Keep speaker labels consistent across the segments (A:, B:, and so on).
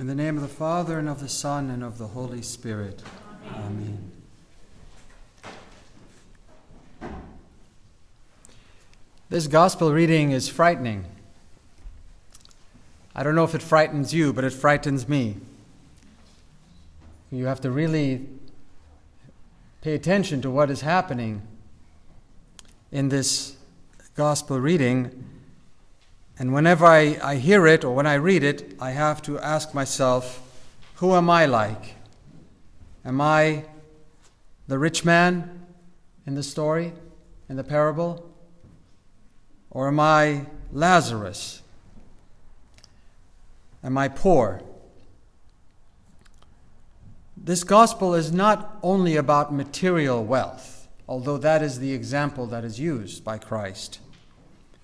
A: In the name of the Father, and of the Son, and of the Holy Spirit. Amen. This gospel reading is frightening. I don't know if it frightens you, but it frightens me. You have to really pay attention to what is happening in this gospel reading. And whenever I, I hear it or when I read it, I have to ask myself, who am I like? Am I the rich man in the story, in the parable? Or am I Lazarus? Am I poor? This gospel is not only about material wealth, although that is the example that is used by Christ.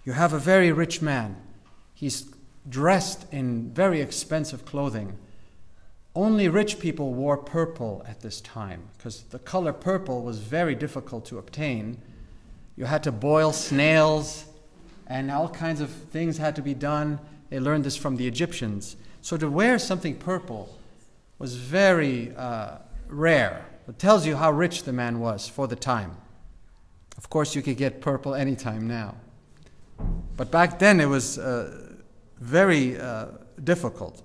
A: You have a very rich man. He's dressed in very expensive clothing. Only rich people wore purple at this time because the color purple was very difficult to obtain. You had to boil snails, and all kinds of things had to be done. They learned this from the Egyptians. So to wear something purple was very uh, rare. It tells you how rich the man was for the time. Of course, you could get purple anytime now. But back then it was uh, very uh, difficult.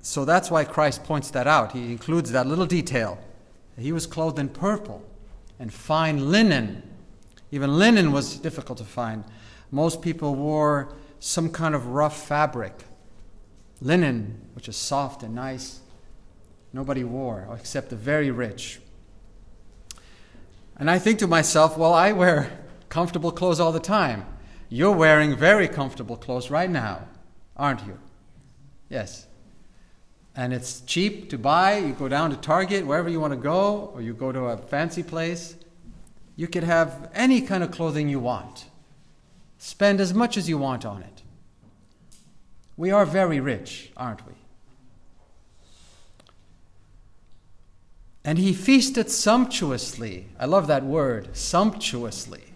A: So that's why Christ points that out. He includes that little detail. He was clothed in purple and fine linen. Even linen was difficult to find. Most people wore some kind of rough fabric Linen, which is soft and nice, nobody wore except the very rich. And I think to myself, well, I wear comfortable clothes all the time. You're wearing very comfortable clothes right now, aren't you? Yes. And it's cheap to buy. You go down to Target, wherever you want to go, or you go to a fancy place. You could have any kind of clothing you want. Spend as much as you want on it. We are very rich, aren't we? And he feasted sumptuously. I love that word, sumptuously.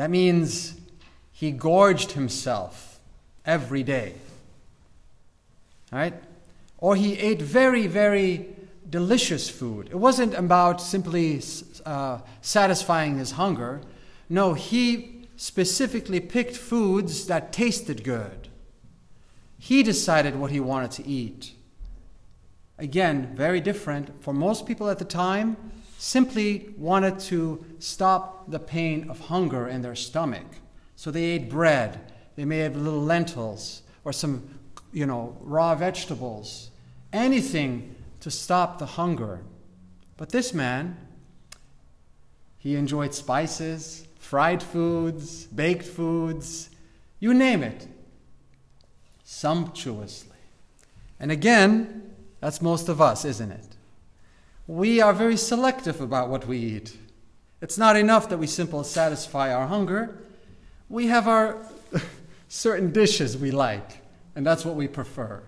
A: That means he gorged himself every day. Right? Or he ate very, very delicious food. It wasn't about simply uh, satisfying his hunger. No, he specifically picked foods that tasted good. He decided what he wanted to eat. Again, very different. For most people at the time, simply wanted to stop the pain of hunger in their stomach. So they ate bread. They may have little lentils or some, you know, raw vegetables. Anything to stop the hunger. But this man, he enjoyed spices, fried foods, baked foods, you name it, sumptuously. And again, that's most of us, isn't it? We are very selective about what we eat. It's not enough that we simply satisfy our hunger. We have our certain dishes we like, and that's what we prefer.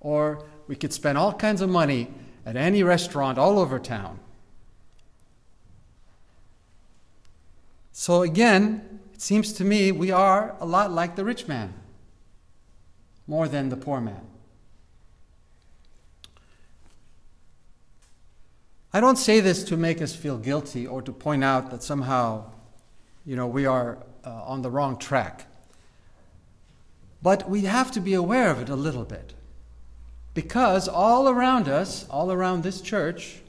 A: Or we could spend all kinds of money at any restaurant all over town. So again, it seems to me we are a lot like the rich man, more than the poor man. I don't say this to make us feel guilty or to point out that somehow, you know, we are uh, on the wrong track. But we have to be aware of it a little bit. Because all around us, all around this church,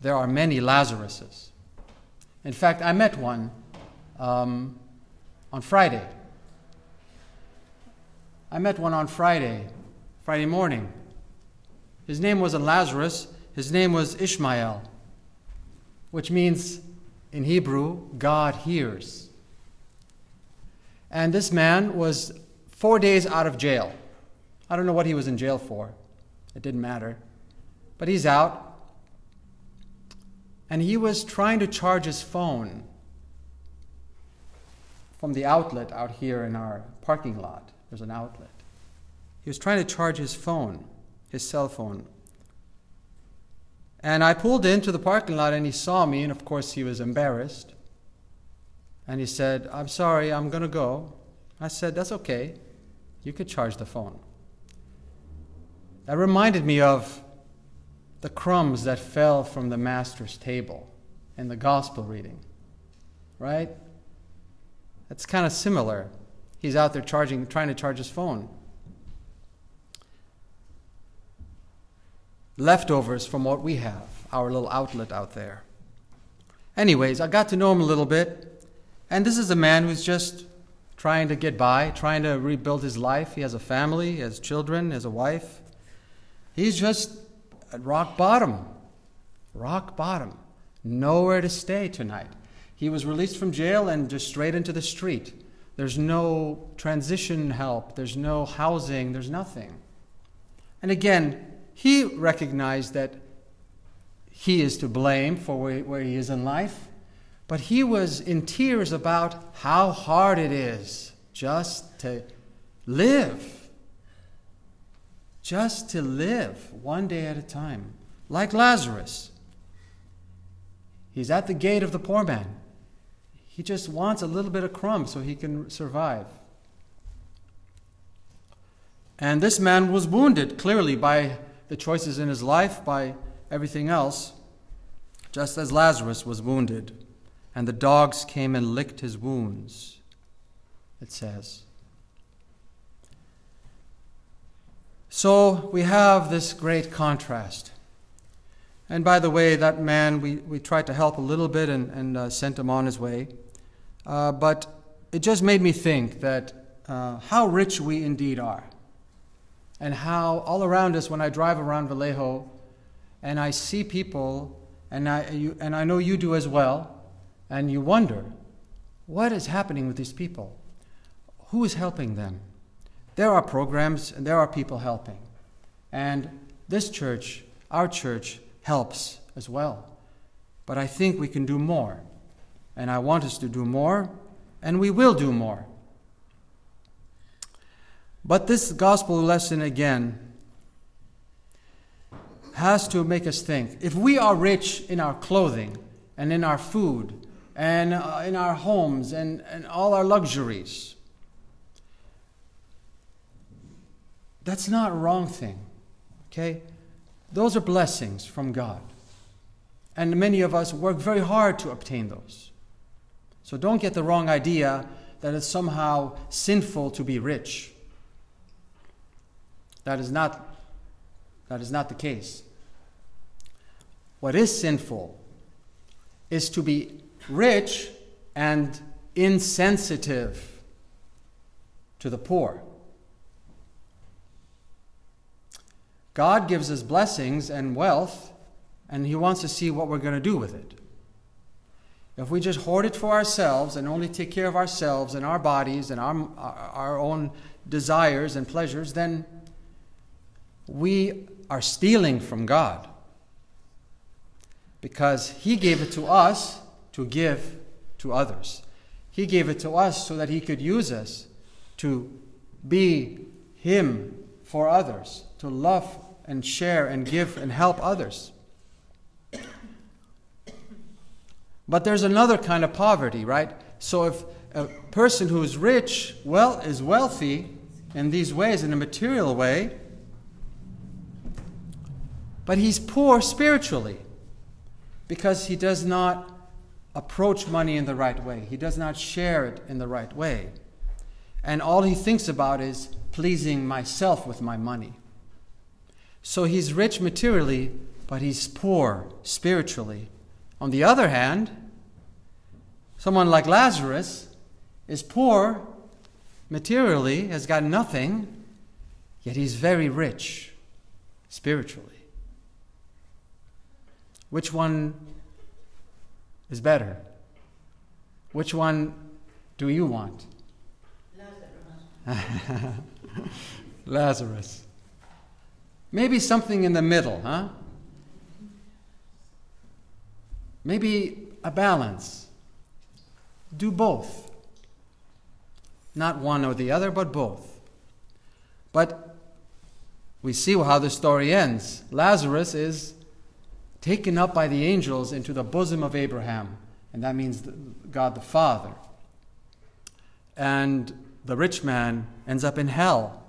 A: there are many Lazaruses. In fact, I met one um, on Friday. I met one on Friday, Friday morning. His name wasn't Lazarus, his name was Ishmael, which means in Hebrew, God hears. And this man was four days out of jail. I don't know what he was in jail for, it didn't matter. But he's out. And he was trying to charge his phone from the outlet out here in our parking lot. There's an outlet. He was trying to charge his phone, his cell phone. And I pulled into the parking lot and he saw me, and of course he was embarrassed. And he said, I'm sorry, I'm going to go. I said, That's okay. You could charge the phone. That reminded me of the crumbs that fell from the Master's table in the gospel reading, right? That's kind of similar. He's out there charging, trying to charge his phone. Leftovers from what we have, our little outlet out there. Anyways, I got to know him a little bit, and this is a man who's just trying to get by, trying to rebuild his life. He has a family, he has children, he has a wife. He's just at rock bottom. Rock bottom. Nowhere to stay tonight. He was released from jail and just straight into the street. There's no transition help, there's no housing, there's nothing. And again, he recognized that he is to blame for where, he is in life. But he was in tears about how hard it is just to live. Just to live one day at a time. Like Lazarus. He's at the gate of the poor man. He just wants a little bit of crumb so he can survive. And this man was wounded clearly by the choices in his life, by everything else, just as Lazarus was wounded and the dogs came and licked his wounds, it says. So we have this great contrast. And by the way, that man, we, we tried to help a little bit and, and uh, sent him on his way. Uh, but it just made me think that uh, how rich we indeed are. And how all around us, when I drive around Vallejo and I see people, and I, you, and I know you do as well, and you wonder what is happening with these people? Who is helping them? There are programs and there are people helping. And this church, our church, helps as well. But I think we can do more. And I want us to do more, and we will do more. But this gospel lesson again has to make us think. If we are rich in our clothing and in our food and uh, in our homes and, and all our luxuries. That's not a wrong thing, okay? Those are blessings from God. And many of us work very hard to obtain those. So don't get the wrong idea that it's somehow sinful to be rich. That is not, that is not the case. What is sinful is to be rich and insensitive to the poor. God gives us blessings and wealth, and He wants to see what we're going to do with it. If we just hoard it for ourselves and only take care of ourselves and our bodies and our, our own desires and pleasures, then we are stealing from God. Because He gave it to us to give to others. He gave it to us so that He could use us to be Him for others, to love and share and give and help others. But there's another kind of poverty, right? So if a person who is rich, well, is wealthy in these ways, in a material way, but he's poor spiritually because he does not approach money in the right way. He does not share it in the right way. And all he thinks about is pleasing myself with my money. So he's rich materially, but he's poor spiritually. On the other hand, someone like Lazarus is poor materially, has got nothing, yet he's very rich spiritually. Which one is better? Which one do you want? Lazarus. Lazarus. Maybe something in the middle, huh? Maybe a balance. Do both. Not one or the other, but both. But we see how the story ends. Lazarus is taken up by the angels into the bosom of Abraham, and that means God the Father. And the rich man ends up in hell.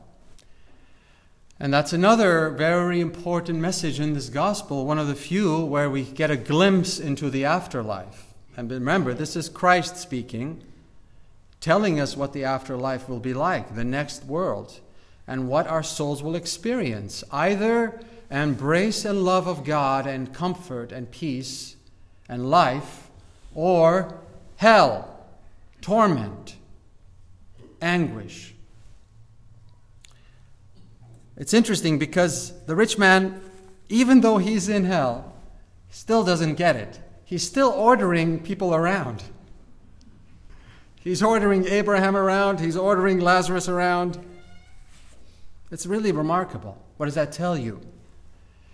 A: And that's another very important message in this gospel, one of the few where we get a glimpse into the afterlife. And remember, this is Christ speaking, telling us what the afterlife will be like, the next world, and what our souls will experience. Either embrace and love of God and comfort and peace and life, or hell, torment, anguish. It's interesting because the rich man, even though he's in hell, still doesn't get it. He's still ordering people around. He's ordering Abraham around, he's ordering Lazarus around. It's really remarkable. What does that tell you?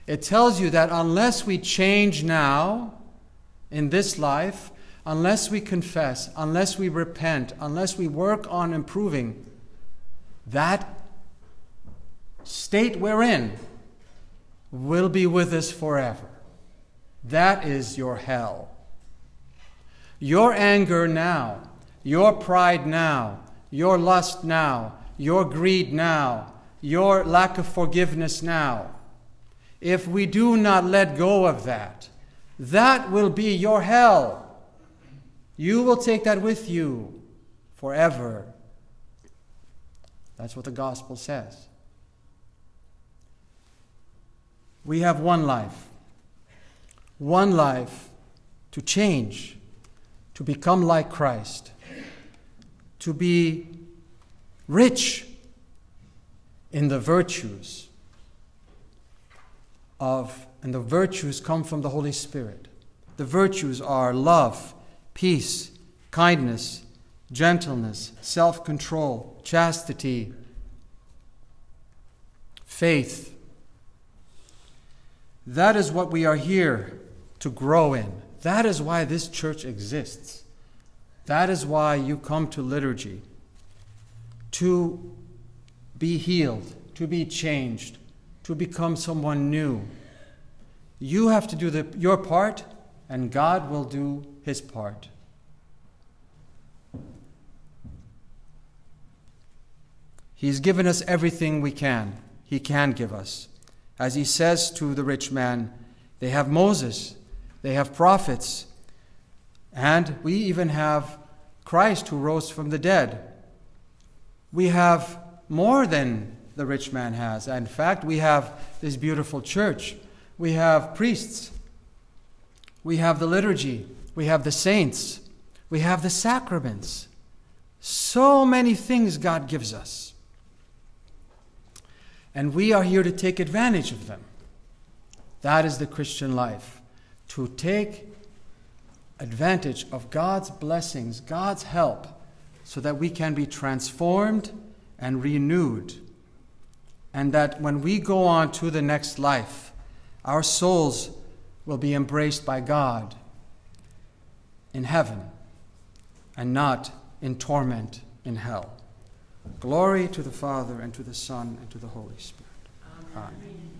A: It tells you that unless we change now in this life, unless we confess, unless we repent, unless we work on improving, that state we're in will be with us forever. That is your hell. Your anger now, your pride now, your lust now, your greed now, your lack of forgiveness now. If we do not let go of that, that will be your hell. You will take that with you forever. That's what the gospel says. We have one life. One life to change, to become like Christ, to be rich in the virtues of, and the virtues come from the Holy Spirit. The virtues are love, peace, kindness, gentleness, self control, chastity, faith, that is what we are here to grow in. That is why this church exists. That is why you come to liturgy to be healed, to be changed, to become someone new. You have to do the, your part, and God will do his part. He's given us everything we can, he can give us. As he says to the rich man, they have Moses, they have prophets, and we even have Christ who rose from the dead. We have more than the rich man has. In fact, we have this beautiful church. We have priests. We have the liturgy. We have the saints. We have the sacraments. So many things God gives us. And we are here to take advantage of them. That is the Christian life. To take advantage of God's blessings, God's help, so that we can be transformed and renewed. And that when we go on to the next life, our souls will be embraced by God in heaven and not in torment in hell. Glory to the Father, and to the Son, and to the Holy Spirit. Amen. Amen.